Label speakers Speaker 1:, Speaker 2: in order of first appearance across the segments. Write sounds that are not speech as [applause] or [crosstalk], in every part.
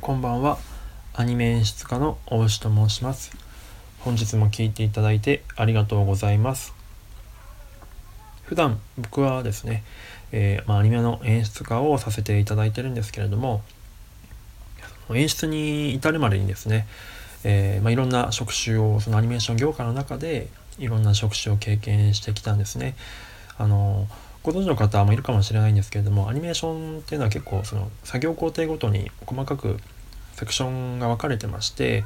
Speaker 1: こんばんは。アニメ演出家の大牛と申します。本日も聞いていただいてありがとうございます。普段僕はですね、えー、まあ、アニメの演出家をさせていただいてるんですけれども演出に至るまでにですね、えー、まあ、いろんな職種をそのアニメーション業界の中でいろんな職種を経験してきたんですね。あのご存知の方もいるかもしれないんですけれどもアニメーションっていうのは結構その作業工程ごとに細かくセクションが分かれてまして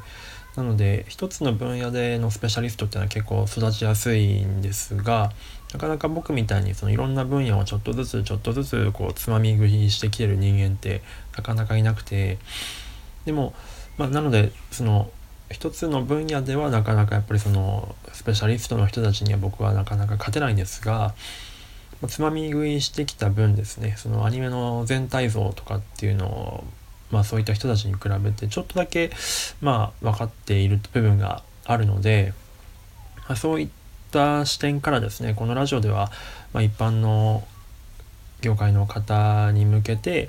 Speaker 1: なので一つの分野でのスペシャリストっていうのは結構育ちやすいんですがなかなか僕みたいにそのいろんな分野をちょっとずつちょっとずつこうつまみ食いしてきてる人間ってなかなかいなくてでも、まあ、なのでその一つの分野ではなかなかやっぱりそのスペシャリストの人たちには僕はなかなか勝てないんですがつまみ食いしてきた分ですねそのアニメの全体像とかっていうのをまあそういった人たちに比べてちょっとだけまあ分かっている部分があるので、まあ、そういった視点からですねこのラジオでは、まあ、一般の業界の方に向けて、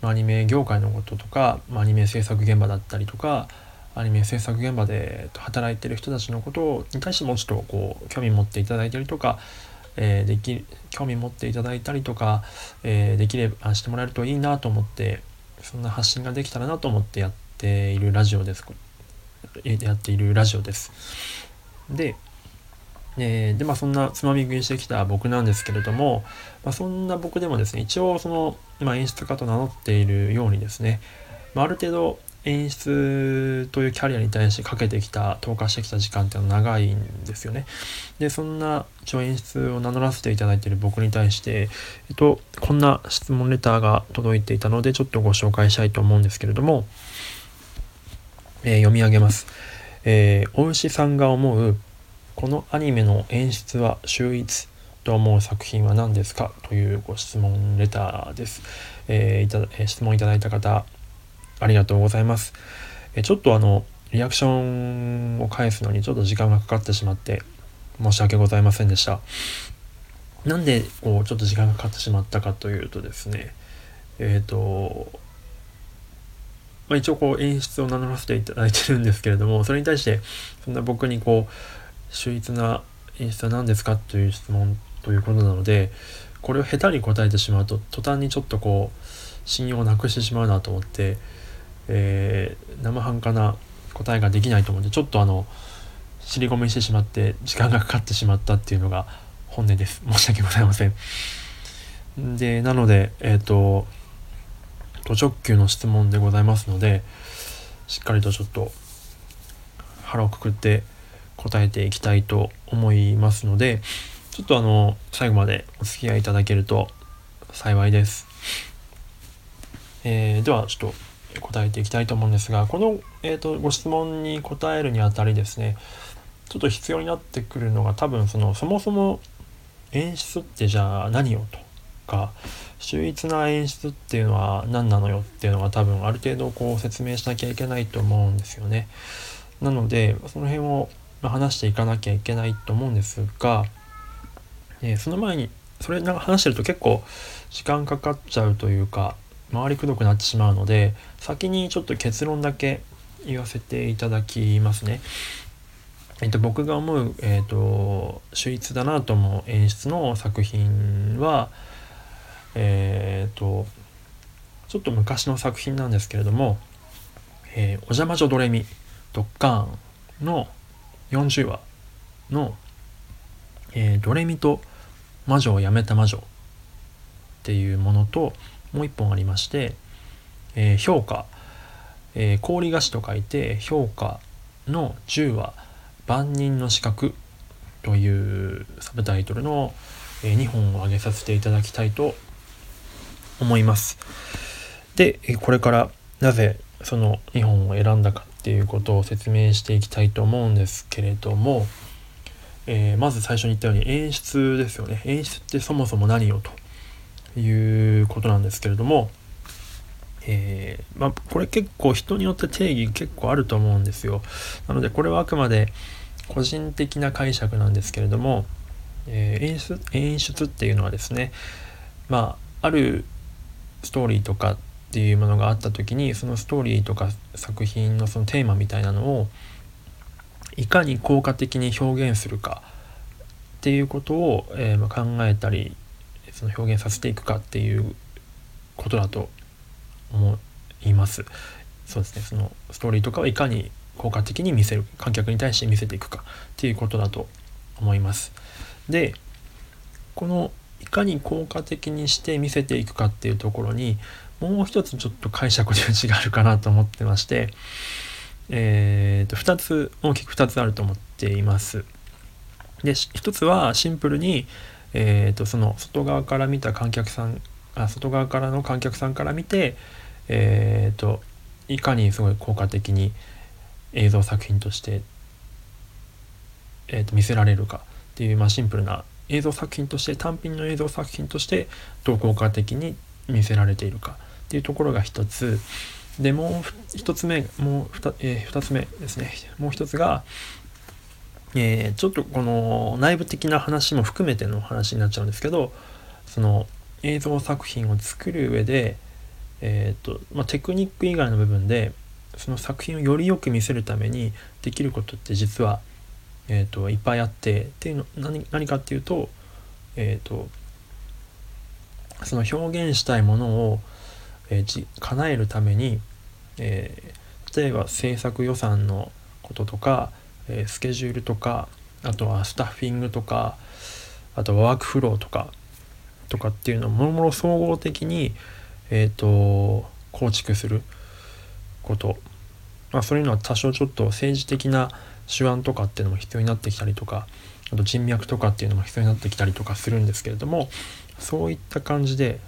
Speaker 1: まアニメ業界のこととか、まアニメ制作現場だったりとかアニメ制作現場で働いてる人たちのことに対してもうちょっとこう興味持っていただいたりとかえー、でき興味持っていただいたりとか、えー、できればしてもらえるといいなと思ってそんな発信ができたらなと思ってやっているラジオです。やっているラジオです。でえー、でまあそんなつまみ食いしてきた僕なんですけれども、まあ、そんな僕でもですね一応その、まあ、演出家と名乗っているようにですね、まあ、ある程度演出というキャリアに対してかけてきた投下してきた時間っていうのは長いんですよね。でそんな一応演出を名乗らせていただいている僕に対して、えっと、こんな質問レターが届いていたのでちょっとご紹介したいと思うんですけれども、えー、読み上げます。えー、お牛さんが思うこのアニメの演出は秀逸と思う作品は何ですか？というご質問レターです。えー、いたえ質問いただいた方ありがとうございます。えちょっとあの、リアクションを返すのにちょっと時間がかかってしまって申し訳ございませんでした。なんでこうちょっと時間がかかってしまったかというとですね、えっ、ー、と、まあ、一応こう演出を名乗らせていただいてるんですけれども、それに対してそんな僕にこう、秀逸な演出は何ですかという質問ということなので、これを下手に答えてしまうと途端にちょっとこう信用をなくしてしまうなと思って、えー、生半可な答えができないと思うんでちょっとあの尻込みしてしまって時間がかかってしまったっていうのが本音です。申し訳ございません。でなのでえっ、ー、と途直球の質問でございますのでしっかりとちょっと腹をくくって答えていきたいと思いますのでちょっとあの最後までお付き合いいただけると幸いです、えー、ではちょっと答えていきたいと思うんですがこの、えーと、ご質問に答えるにあたりですねちょっと必要になってくるのが多分そのそもそも演出ってじゃあ何よとか秀逸な演出っていうのは何なのよっていうのが多分ある程度こう説明しなきゃいけないと思うんですよね。なのでその辺を話していかなきゃいけないと思うんですが、えー、その前にそれなんか話してると結構時間かかっちゃうというか回りくどくなってしまうので先にちょっと結論だけ言わせていただきますね。えっと、僕が思う、えっと、秀逸だなと思う演出の作品はえっ、とちょっと昔の作品なんですけれども「えー、お邪魔女ドレミドッカーン」の40話の、えー、ドレミと魔女をやめた魔女っていうものともう一本ありまして、えー、評価、えー、氷菓子と書いて評価の10は万人の資格というサブタイトルの、えー、2本を挙げさせていただきたいと思います。で、これからなぜその2本を選んだかっていうことを説明していきたいと思うんですけれども、えー、まず最初に言ったように演出ですよね。演出ってそもそも何よと。いうことなんですけれども、えー、まあ、これ結構人によって定義結構あると思うんですよ。なのでこれはあくまで個人的な解釈なんですけれども、えー、演出演出っていうのはですねまああるストーリーとかっていうものがあった時にそのストーリーとか作品のそのテーマみたいなのをいかに効果的に表現するかっていうことを、えー、考えたりその表現させていくかっていうことだと思います。そうですねそのストーリーとかをいかに効果的に見せる観客に対して見せていくかっていうことだと思います。でこのいかに効果的にして見せていくかっていうところにもう一つちょっと解釈の余地があるかなと思ってましてえーと、2つ大きく2つあると思っています。で1つはシンプルに、えーと、その外側から見た観客さんあ外側からの観客さんから見て、えーと、いかにすごい効果的に映像作品として、えー、と見せられるかっていう、まあ、シンプルな映像作品として単品の映像作品としてどう効果的に見せられているかっていうところが一つ。でもう一つ目もう 2,、えー、つ目ですね。もう一つが、えー、ちょっとこの内部的な話も含めての話になっちゃうんですけどその映像作品を作る上で、えーとまあ、テクニック以外の部分でその作品をよりよく見せるためにできることって実は、えーと、いっぱいあってっていうの何何かっていうと,、えーとその表現したいものをえー、叶えるために、えー、例えば制作予算のこととか、え、スケジュールとかあとはスタッフィングとかあとはワークフローとかとかっていうのをもろもろ総合的に、えーと、構築すること、まあ、そういうのは多少ちょっと政治的な手腕とかっていうのも必要になってきたりとかあと人脈とかっていうのも必要になってきたりとかするんですけれどもそういった感じで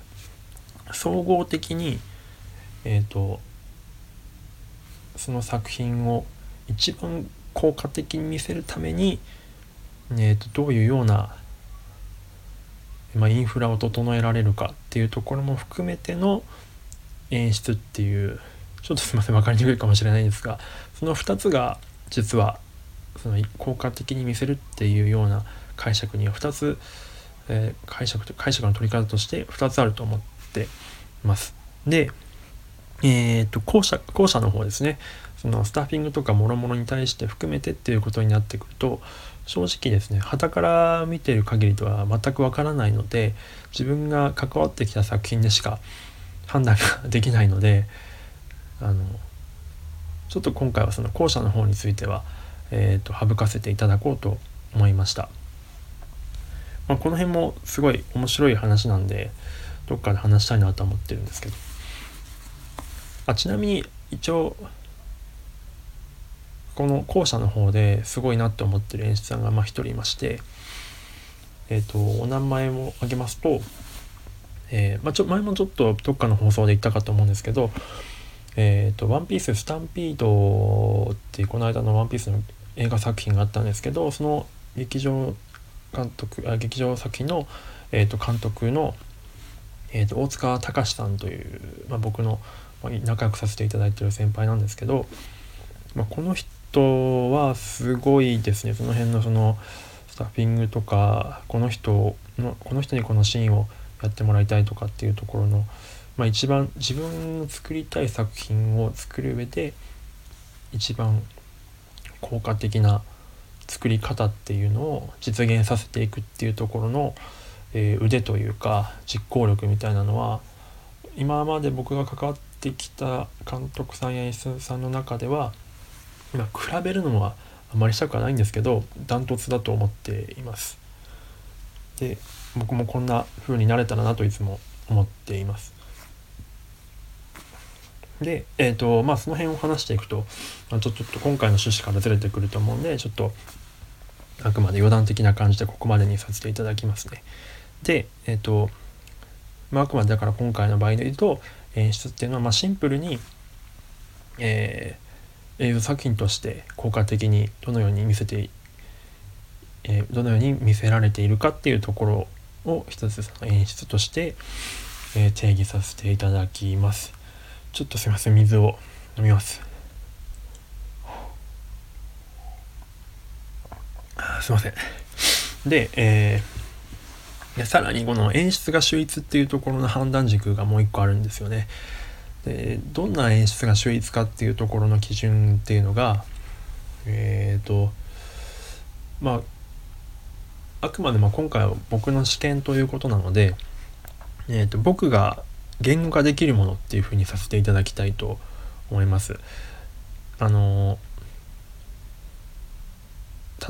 Speaker 1: 総合的にえっ、ー、とその作品を一番効果的に見せるために、えーと、どういうような、まあ、インフラを整えられるかっていうところも含めての演出っていうちょっとすいません分かりにくいかもしれないんですがその2つが実はその効果的に見せるっていうような解釈には2つ、えー、解釈解釈の取り方として2つあると思ってます。で、えー、と後者後者の方ですねそのスタッフィングとかもろもろに対して含めてっていうことになってくると正直ですね旗から見ている限りとは全くわからないので自分が関わってきた作品でしか判断ができないのであのちょっと今回はその後者の方については、えーと、省かせていただこうと思いました。まあ、この辺もすごい面白い話なんでどっかで話したいなと思ってるんですけどあちなみに一応この校舎の方ですごいなって思ってる演出さんがまあ一人いましてえ、とお名前を挙げますと、えー、まあ、ちょ前もちょっとどっかの放送で言ったかと思うんですけどえっ、ー、と「ワンピーススタンピード」っていうこの間の「ワンピースの映画作品があったんですけどその劇場監督あ劇場作品の、えー、と監督のえーと、大塚隆さんという、まあ、僕の、仲良くさせていただいてる先輩なんですけど、まあ、この人人はすごいですね。その辺のそのスタッフィングとかこの人のこの人にこのシーンをやってもらいたいとかっていうところの、まあ、一番自分の作りたい作品を作る上で一番効果的な作り方っていうのを実現させていくっていうところのえー、腕というか実行力みたいなのは今まで僕が関わってきた監督さんや演出さんの中では、まあ、比べるのはあまりしたくはないんですけどダントツだと思っています。で僕もこんな風になれたらなといつも思っています。で、えーとまあ、その辺を話していくと、まあ、ちょっと今回の趣旨からずれてくると思うんでちょっとあくまで余談的な感じでここまでにさせていただきますね。で、えっ、ー、と、まあ、あくまでだから今回の場合で言うと演出っていうのはまあシンプルに、えー、映像作品として効果的にどのように見せて、えー、どのように見せられているかっていうところを一つその演出として、えー、定義させていただきます。ちょっとすいません水を飲みますあ。すいません。で、えーでさらにこの演出が秀逸っていうところの判断軸がもう一個あるんですよね。でどんな演出が秀逸かっていうところの基準っていうのがえっ、ー、とまああくまでも今回は僕の試験ということなので、えーと、僕が言語化できるものっていうふうにさせていただきたいと思います。あの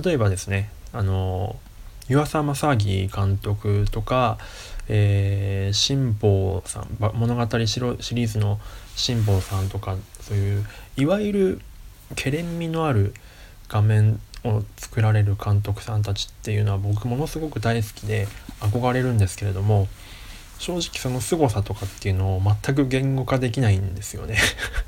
Speaker 1: 例えばですねあの湯浅正明監督とか、えー、辛坊さん物語シリーズの辛坊さんとかそういういわゆるけれんみのある画面を作られる監督さんたちっていうのは僕ものすごく大好きで憧れるんですけれども正直その凄さとかっていうのを全く言語化できないんですよね。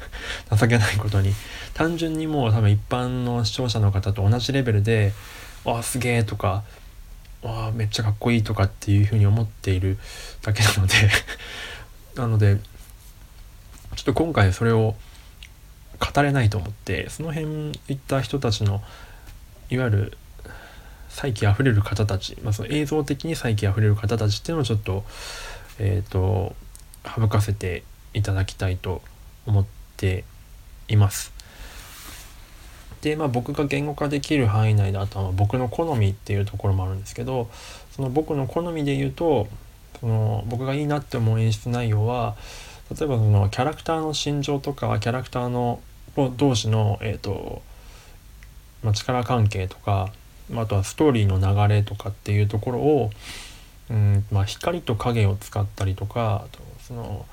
Speaker 1: [laughs] 情けないことに。単純にもう多分一般の視聴者の方と同じレベルで「わあすげえ」とか「わあめっちゃかっこいい」とかっていうふうに思っているだけなので [laughs] なのでちょっと今回それを語れないと思ってその辺いった人たちのいわゆる再起あふれる方たち、まあ、その映像的に再起あふれる方たちっていうのをちょっとえっ、ー、と省かせていただきたいと思っています。でまあ僕が言語化できる範囲内であとは僕の好みっていうところもあるんですけどその僕の好みで言うとその僕がいいなって思う演出内容は例えばそのキャラクターの心情とかキャラクターの同士の、えーとまあ、力関係とかあとはストーリーの流れとかっていうところを、うんまあ、光と影を使ったりとかあとその、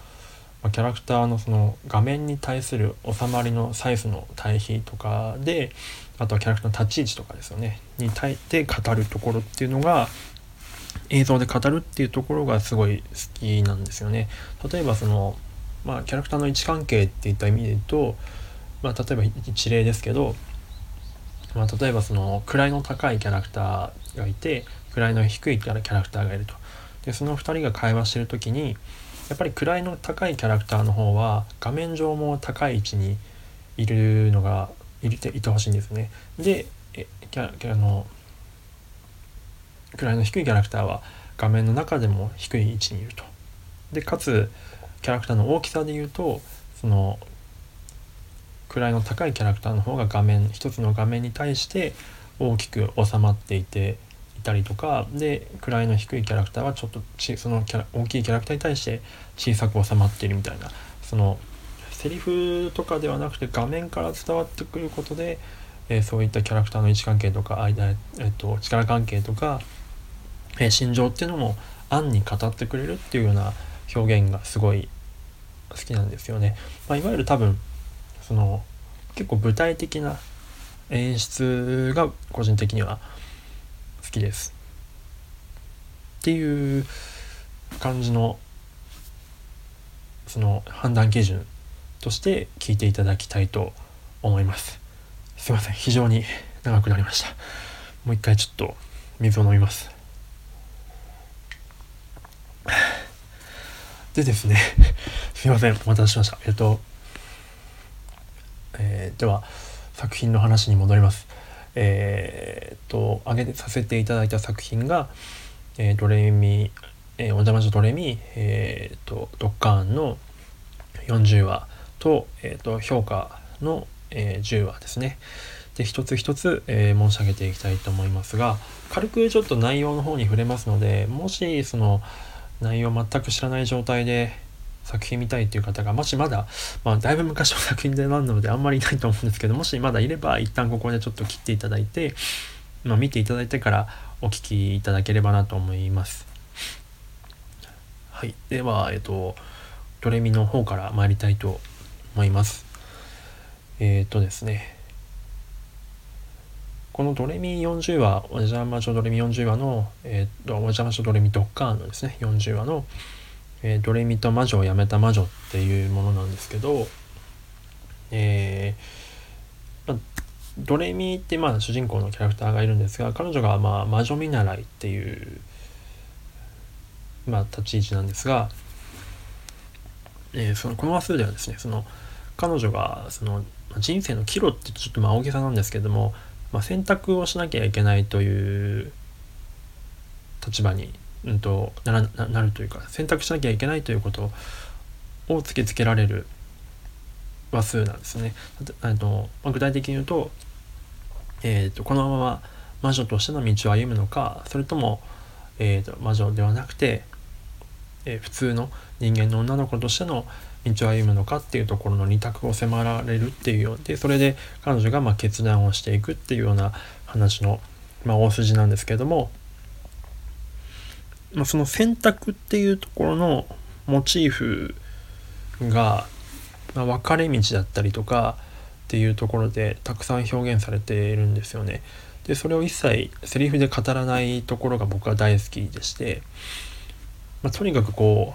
Speaker 1: まあ、キャラクターのその画面に対する収まりのサイズの対比とかであとはキャラクターの立ち位置とかですよねに対して語るところっていうのが映像で語るっていうところがすごい好きなんですよね。例えばそのまあキャラクターの位置関係っていった意味で言うと、まあ、例えば一例ですけど、まあ、例えばその位の高いキャラクターがいて位の低いキャラクターがいると。でその2人が会話してる時にやっぱり位の高いキャラクターの方は画面上も高い位置にいるのがいていてほしいんですね。でえキャキャの位の低いキャラクターは画面の中でも低い位置にいると。でかつキャラクターの大きさで言うとその位の高いキャラクターの方が画面一つの画面に対して大きく収まっていていたりとかで位の低いキャラクターはちょっとちそのキャラ大きいキャラクターに対して小さく収まっているみたいなそのセリフとかではなくて画面から伝わってくることで、えー、そういったキャラクターの位置関係とか間、えーと力関係とかえー、心情っていうのも暗に語ってくれるっていうような表現がすごい好きなんですよね。まあ、いわゆる多分その結構具体的な演出が個人的にはきです。っていう感じのその判断基準として聞いていただきたいと思います。すいません非常に長くなりました。もう一回ちょっと水を飲みます。でですね [laughs] すいませんお待たせしましたえっと、えー、では作品の話に戻りますえー、っと挙げさせていただいた作品が、えー、ドレミ、えー、お邪魔女ドレミ、えー、っとドッカーンの40話と,、えー、っと評価の、えー、10話ですね。で一つ一つ、えー、申し上げていきたいと思いますが軽くちょっと内容の方に触れますのでもしその内容全く知らない状態で作品見たいっていう方がもしまだ、まあ、だいぶ昔の作品でなるのであんまりいないと思うんですけどもしまだいれば一旦ここでちょっと切っていただいて、まあ、見ていただいてからお聞きいただければなと思います。はい、では、えっと、ドレミの方から参りたいと思います。えっ、とですね、このドレミ40話、お邪魔女ドレミ40話の、えー、とお邪魔女ドレミドッカーのですね、40話の、えー、ドレミと魔女をやめた魔女っていうものなんですけど、えー、ま、ドレミってまあ主人公のキャラクターがいるんですが、彼女がまあ魔女見習いっていう、まあ、立ち位置なんですが、えー、そのこの話数ではですね、その彼女がその人生の岐路ってちょっとまあ大げさなんですけども、まあ、選択をしなきゃいけないという立場に、うんと、ならなるというか選択しなきゃいけないということを突きつけられる話数なんですね。とまあ、具体的に言うと,、えーと、このまま魔女としての道を歩むのかそれとも、えーと、魔女ではなくて、えー、普通の人間の女の子としての道を歩むのかっていうところの2択を迫られるっていうようでそれで彼女がま決断をしていくっていうような話の、まあ、大筋なんですけども、まあ、その選択っていうところのモチーフが、まあ、分かれ道だったりとかっていうところでたくさん表現されているんですよね。でそれを一切セリフで語らないところが僕は大好きでして、まあ、とにかくこ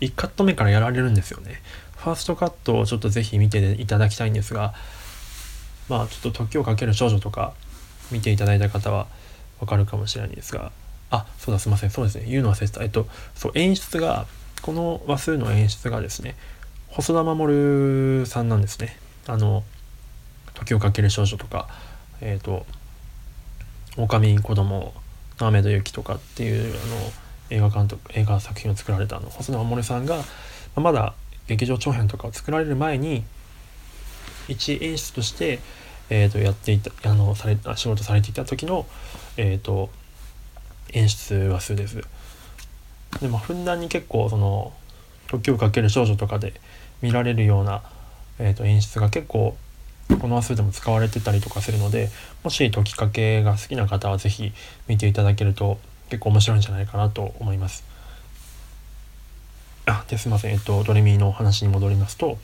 Speaker 1: う1カット目からやられるんですよね。ファーストカットをちょっと是非見ていただきたいんですがまあちょっと時をかける少女とか見ていただいた方はわかるかもしれないんですがあそうだすいません。そうですね。言うの忘れてた。えっとそう演出がこの話数の演出がですね細田守さんなんですね。あの「時をかける少女」とかえっ、ー、と「狼子供の雨と雪」とかっていうあの映画監督映画作品を作られたあの細田守さんがまだ劇場長編とかを作られる前に一演出として、えー、とやっていたあのされ仕事されていた時の、えーと演出話数です。でもふんだんに結構その時をかける少女とかで見られるような、えー、と演出が結構この話数でも使われてたりとかするのでもし解きかけが好きな方は是非見ていただけると結構面白いんじゃないかなと思います。あですいませんえっとドレミーの話に戻りますと、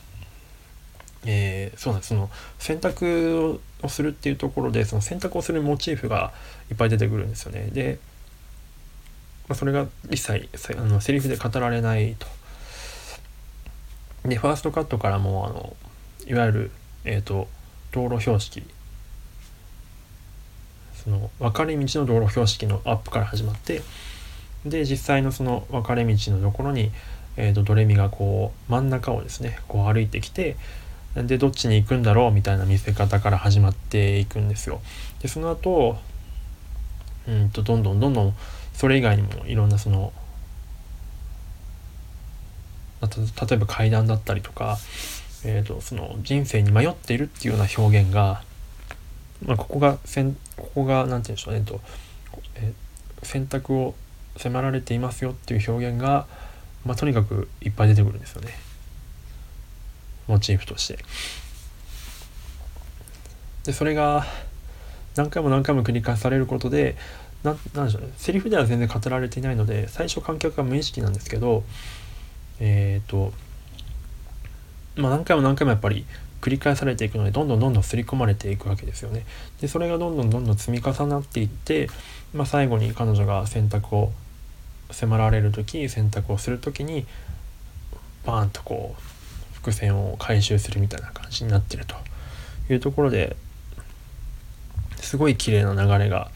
Speaker 1: えー、そうなんですその選択をするっていうところでその選択をするモチーフがいっぱい出てくるんですよね。でまあ、それが一切あのセリフで語られないと。でファーストカットからもあのいわゆる、えーと、道路標識その分かれ道の道路標識のアップから始まってで実際のその分かれ道のところに、えーと、ドレミがこう真ん中をですねこう歩いてきてでどっちに行くんだろうみたいな見せ方から始まっていくんですよ。でその後うんとどんどんどんどんそれ以外にもいろんなその例えば階段だったりとか、えーと、その人生に迷っているっていうような表現が、まあ、ここがせんここが何て言うんでしょうね、とえー、選択を迫られていますよっていう表現が、まあ、とにかくいっぱい出てくるんですよねモチーフとして。でそれが何回も何回も繰り返されることでななんでしょうねセリフでは全然語られていないので最初観客が無意識なんですけどえっ、ー、とまあ何回も何回もやっぱり繰り返されていくのでどんどんどんどん刷り込まれていくわけですよね。でそれがどんどんどんどん積み重なっていって、まあ、最後に彼女が選択を迫られる時選択をする時にバーンとこう伏線を回収するみたいな感じになってるというところですごい綺麗な流れが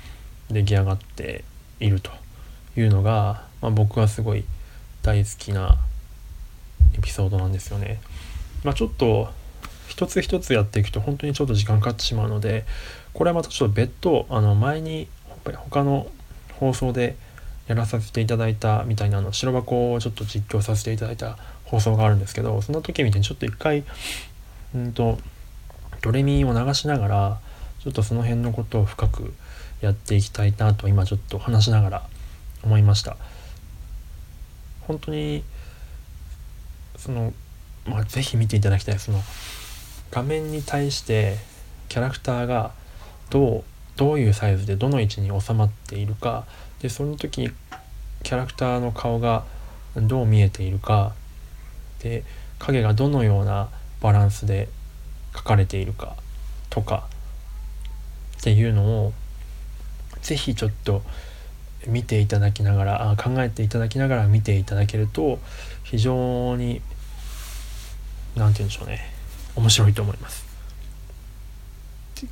Speaker 1: 出来上がっているというのが、まあ、僕はすごい大好きなエピソードなんですよね。まあ、ちょっと一つ一つやっていくと本当にちょっと時間かかってしまうのでこれはまたちょっと別途あの前に他の放送でやらさせていただいたみたいなあの白箱をちょっと実況させていただいた放送があるんですけどその時みたいにちょっと一回うんとドレミを流しながらちょっとその辺のことを深くやっていきたいなと今ちょっと話しながら思いました。本当にそのまあ是非見ていただきたい。その画面に対してキャラクターがどうどういうサイズでどの位置に収まっているか。でその時キャラクターの顔がどう見えているか。で影がどのようなバランスで描かれているかとかっていうのを是非ちょっと見ていただきながら考えていただきながら見ていただけると非常に何て言うんでしょうね面白いと思います。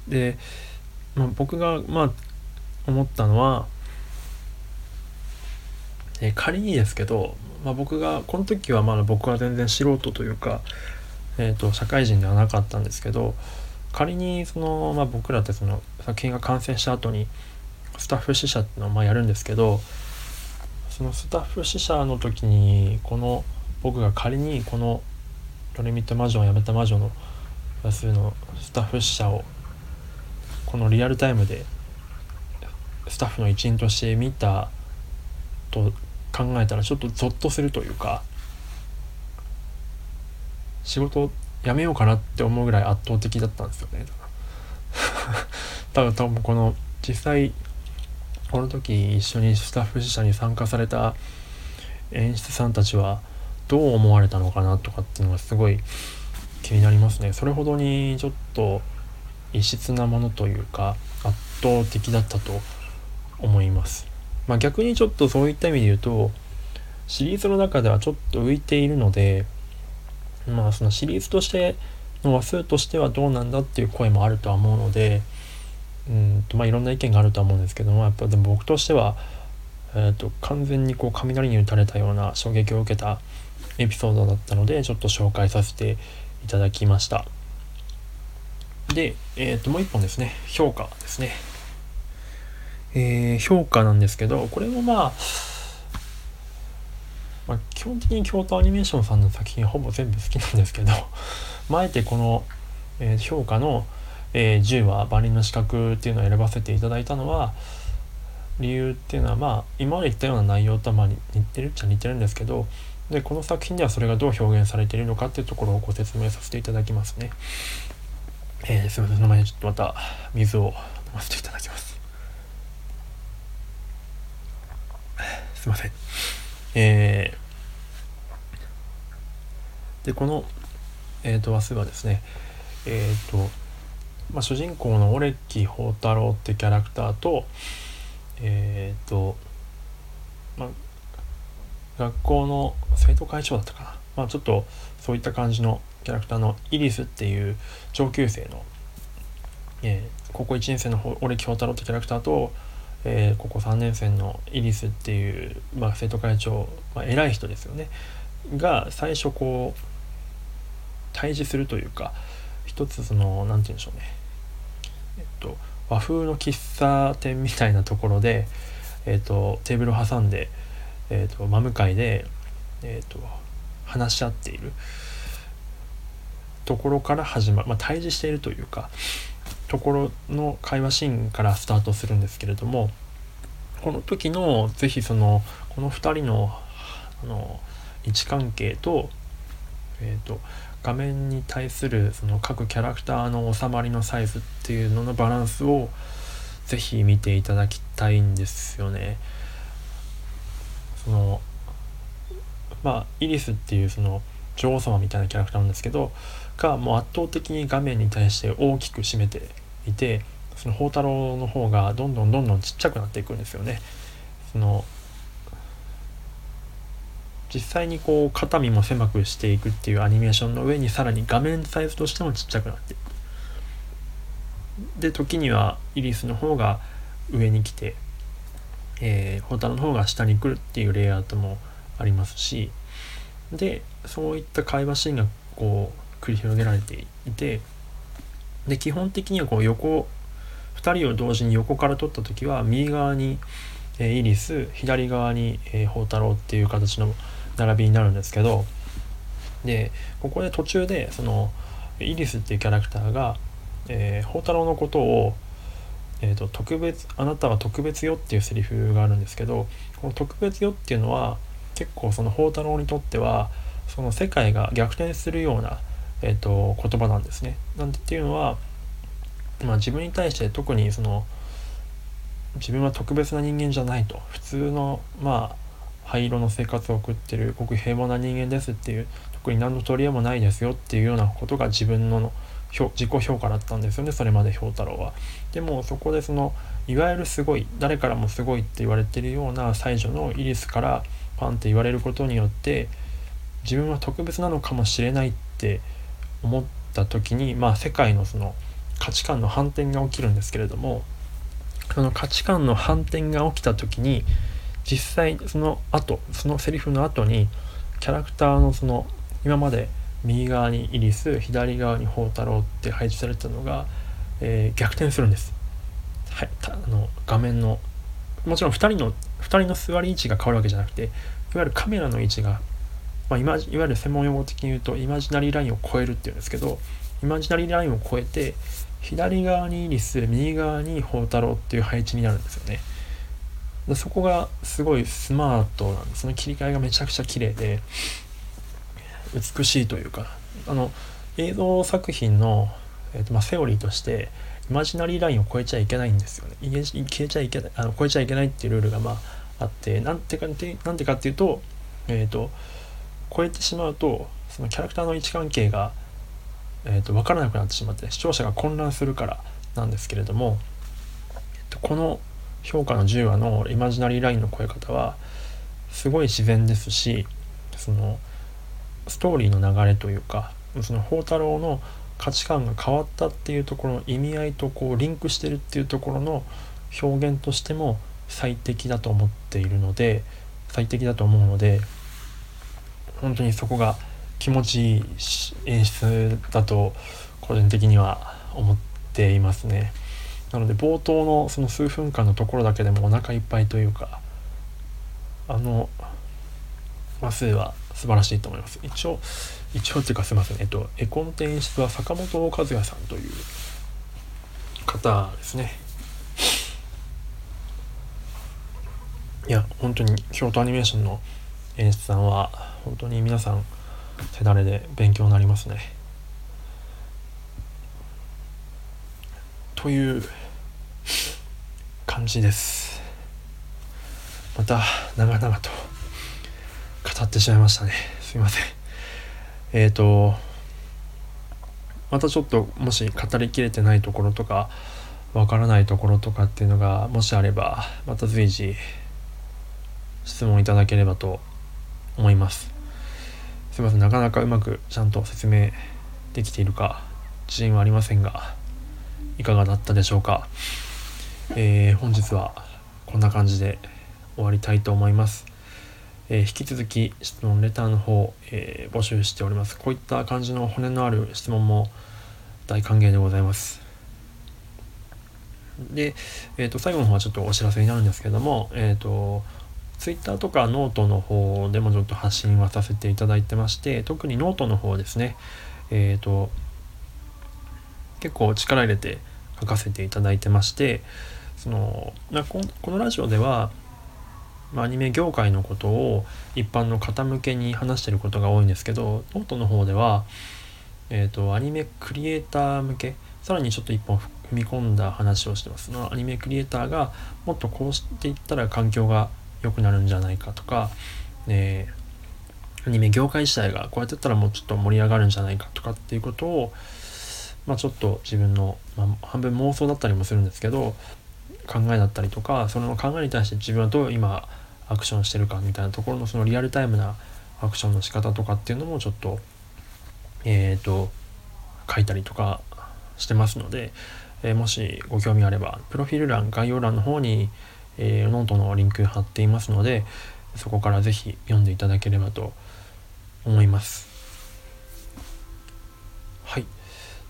Speaker 1: で、まあ、僕がまあ思ったのは、え仮にですけど、まあ、僕がこの時はまだ僕は全然素人というか、えーと社会人ではなかったんですけど仮にその、まあ、僕らってその作品が完成した後にスタッフ試写っていうのをまあやるんですけどそのスタッフ試写の時にこの僕が仮にこのロリミット魔女を辞めた魔女の多数のスタッフ者をこのリアルタイムでスタッフの一員として見たと考えたらちょっとゾッとするというか仕事辞めようかなって思うぐらい圧倒的だったんですよね。[laughs] 多分多分この実際この時一緒にスタッフ自社に参加された演出さんたちはどう思われたのかなとかっていうのがすごい気になりますね。それほどにちょっと異質なものというか圧倒的だったと思います。まあ、逆にちょっとそういった意味で言うとシリーズの中ではちょっと浮いているのでまあそのシリーズとしての話数としてはどうなんだっていう声もあるとは思うのでうんとまあいろんな意見があるとは思うんですけどもやっぱでも僕としては、えー、と完全にこう雷に打たれたような衝撃を受けたエピソードだったのでちょっと紹介させていただきました。で、えー、ともう一本ですね評価ですね。えー、評価なんですけどこれもまあまあ、基本的に京都アニメーションさんの作品ほぼ全部好きなんですけどあえてこの、えー、評価の、えー、10話万人の資格っていうのを選ばせていただいたのは理由っていうのはまあ今まで言ったような内容とはまあ似てるっちゃ似てるんですけどでこの作品ではそれがどう表現されているのかっていうところをご説明させていただきますね。えー、すみません、その前にちょっとまた水を飲ませていただきます。すいません。えー、で、この、えっ、ー、と、話数はですね、えっ、ー、と、まあ、主人公のオレッキ宝太郎ってキャラクターと、えっ、と、まあ、学校の生徒会長だったかな。まあ、ちょっとそういった感じのキャラクターのイリスっていう上級生の、えー、高校1年生のオレッキ宝太郎ってキャラクターと、えー、ここ3年生のイリスっていう、まあ、生徒会長、まあ、偉い人ですよねが最初こう対峙するというか一つその何て言うんでしょうね。えっと和風の喫茶店みたいなところで、えっと、テーブルを挟んで、えっと、真向かいで、えっと、話し合っているところから始まる、まあ、対峙しているというかところの会話シーンからスタートするんですけれどもこの時の是非そのこの2人のあの位置関係と,、えーと、画面に対するその各キャラクターの収まりのサイズっていうののバランスを是非見ていただきたいんですよね。そのまあイリスっていうその女王様みたいなキャラクターなんですけどがもう圧倒的に画面に対して大きく占めていてその宝太郎の方がどんどんどんどんちっちゃくなっていくんですよね。その実際にこう肩身も狭くしていくっていうアニメーションの上にさらに画面サイズとしてもちっちゃくなっていく。で時にはイリスの方が上に来て、えー、ホタルの方が下に来るっていうレイアウトもありますしでそういった会話シーンがこう繰り広げられていてで基本的にはこう横2人を同時に横から撮った時は右側に、えー、イリス左側に、えー、宝太郎っていう形の並びになるんですけどでここで途中でそのイリスっていうキャラクターが、えー、太郎のことを、えーと、特別あなたは特別よっていうセリフがあるんですけどこの特別よっていうのは結構その宝太郎にとってはその世界が逆転するようなえーと、言葉なんですね。なんでっていうのは、まあ、自分に対して特にその自分は特別な人間じゃないと普通のまあ灰色の生活を送ってるごく平凡な人間ですっていう特に何の取り柄もないですよっていうようなことが自分の自己評価だったんですよねそれまで氷太郎は。でもそこでそのいわゆるすごい誰からもすごいって言われてるような才女のイリスからパンって言われることによって自分は特別なのかもしれないって思った時に、まあ、世界のその価値観の反転が起きるんですけれどもその価値観の反転が起きた時に実際その後そのセリフの後にキャラクターのその今まで右側にイリス左側に宝太郎って配置されたのが、えー、逆転するんです。はい、あの画面のもちろん2人の2人の座り位置が変わるわけじゃなくていわゆるカメラの位置がまあ、いわゆる専門用語的に言うとイマジナリーラインを超えるっていうんですけどイマジナリーラインを超えて左側にイリス右側に宝太郎っていう配置になるんですよねそこがすごいスマートなんです。その切り替えがめちゃくちゃ綺麗で美しいというか。あの映像作品の、えーとまあ、セオリーとしてイマジナリーラインを超えちゃいけないんですよね。消えちゃいけないあの超えちゃいけないっていうルールがまああってなんてかなんてかっていうとえ、ー、と超えてしまうとそのキャラクターの位置関係が、えーと、分からなくなってしまって視聴者が混乱するからなんですけれども、えーと、この評価の10話のイマジナリーラインの超え方はすごい自然ですしそのストーリーの流れというかその宝太郎の価値観が変わったっていうところの意味合いとこうリンクしてるっていうところの表現としても最適だと思っているので最適だと思うので本当にそこが気持ちいい演出だと個人的には思っていますね。なので冒頭のその数分間のところだけでもお腹いっぱいというかあの話数は素晴らしいと思います。一応一応っていうかすいませんえっと絵コンテ演出は坂本和也さんという方ですね。いや本当に京都アニメーションの演出さんは本当に皆さん手だれで勉強になりますね。という感じです。また長々と語ってしまいましたね。すいません。えっ、ー、とまたちょっともし語りきれてないところとかわからないところとかっていうのがもしあればまた随時質問いただければと思いますすいませんなかなかうまくちゃんと説明できているか自信はありませんがいかがだったでしょうか、えー、本日はこんな感じで終わりたいと思います、えー、引き続き質問レターの方、えー、募集しております。こういった感じの骨のある質問も大歓迎でございます。で、えー、と最後の方はちょっとお知らせになるんですけども、えっ、ー、と Twitter とかノートの方でもちょっと発信はさせていただいてまして特にノートの方ですね。えっ、ー、と結構力入れて書かせていただいてましてそのこのラジオではアニメ業界のことを一般の方向けに話してることが多いんですけどノートの方では、えーと、アニメクリエイター向けさらにちょっと一本踏み込んだ話をしてます。のアニメクリエイターがもっとこうしていったら環境が良くなるんじゃないかとか、えー、アニメ業界自体がこうやってやったらもうちょっと盛り上がるんじゃないかとかっていうことを、まあ、ちょっと自分の、まあ、半分妄想だったりもするんですけど考えだったりとかその考えに対して自分はどう今アクションしてるかみたいなところのそのリアルタイムなアクションの仕方とかっていうのもちょっとえっ、ー、と書いたりとかしてますので、えー、もしご興味あればプロフィール欄概要欄の方にえー、ノートのリンク貼っていますのでそこから是非読んでいただければと思います。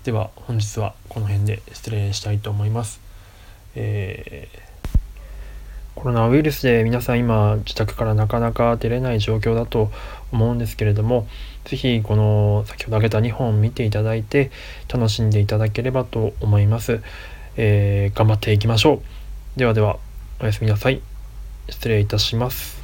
Speaker 1: では本日はこの辺で失礼したいと思いますえー、コロナウイルスで皆さん今自宅からなかなか出れない状況だと思うんですけれども是非この先ほど挙げた2本見ていただいて楽しんでいただければと思います、えー、頑張っていきましょうではではおやすみなさい。失礼いたします。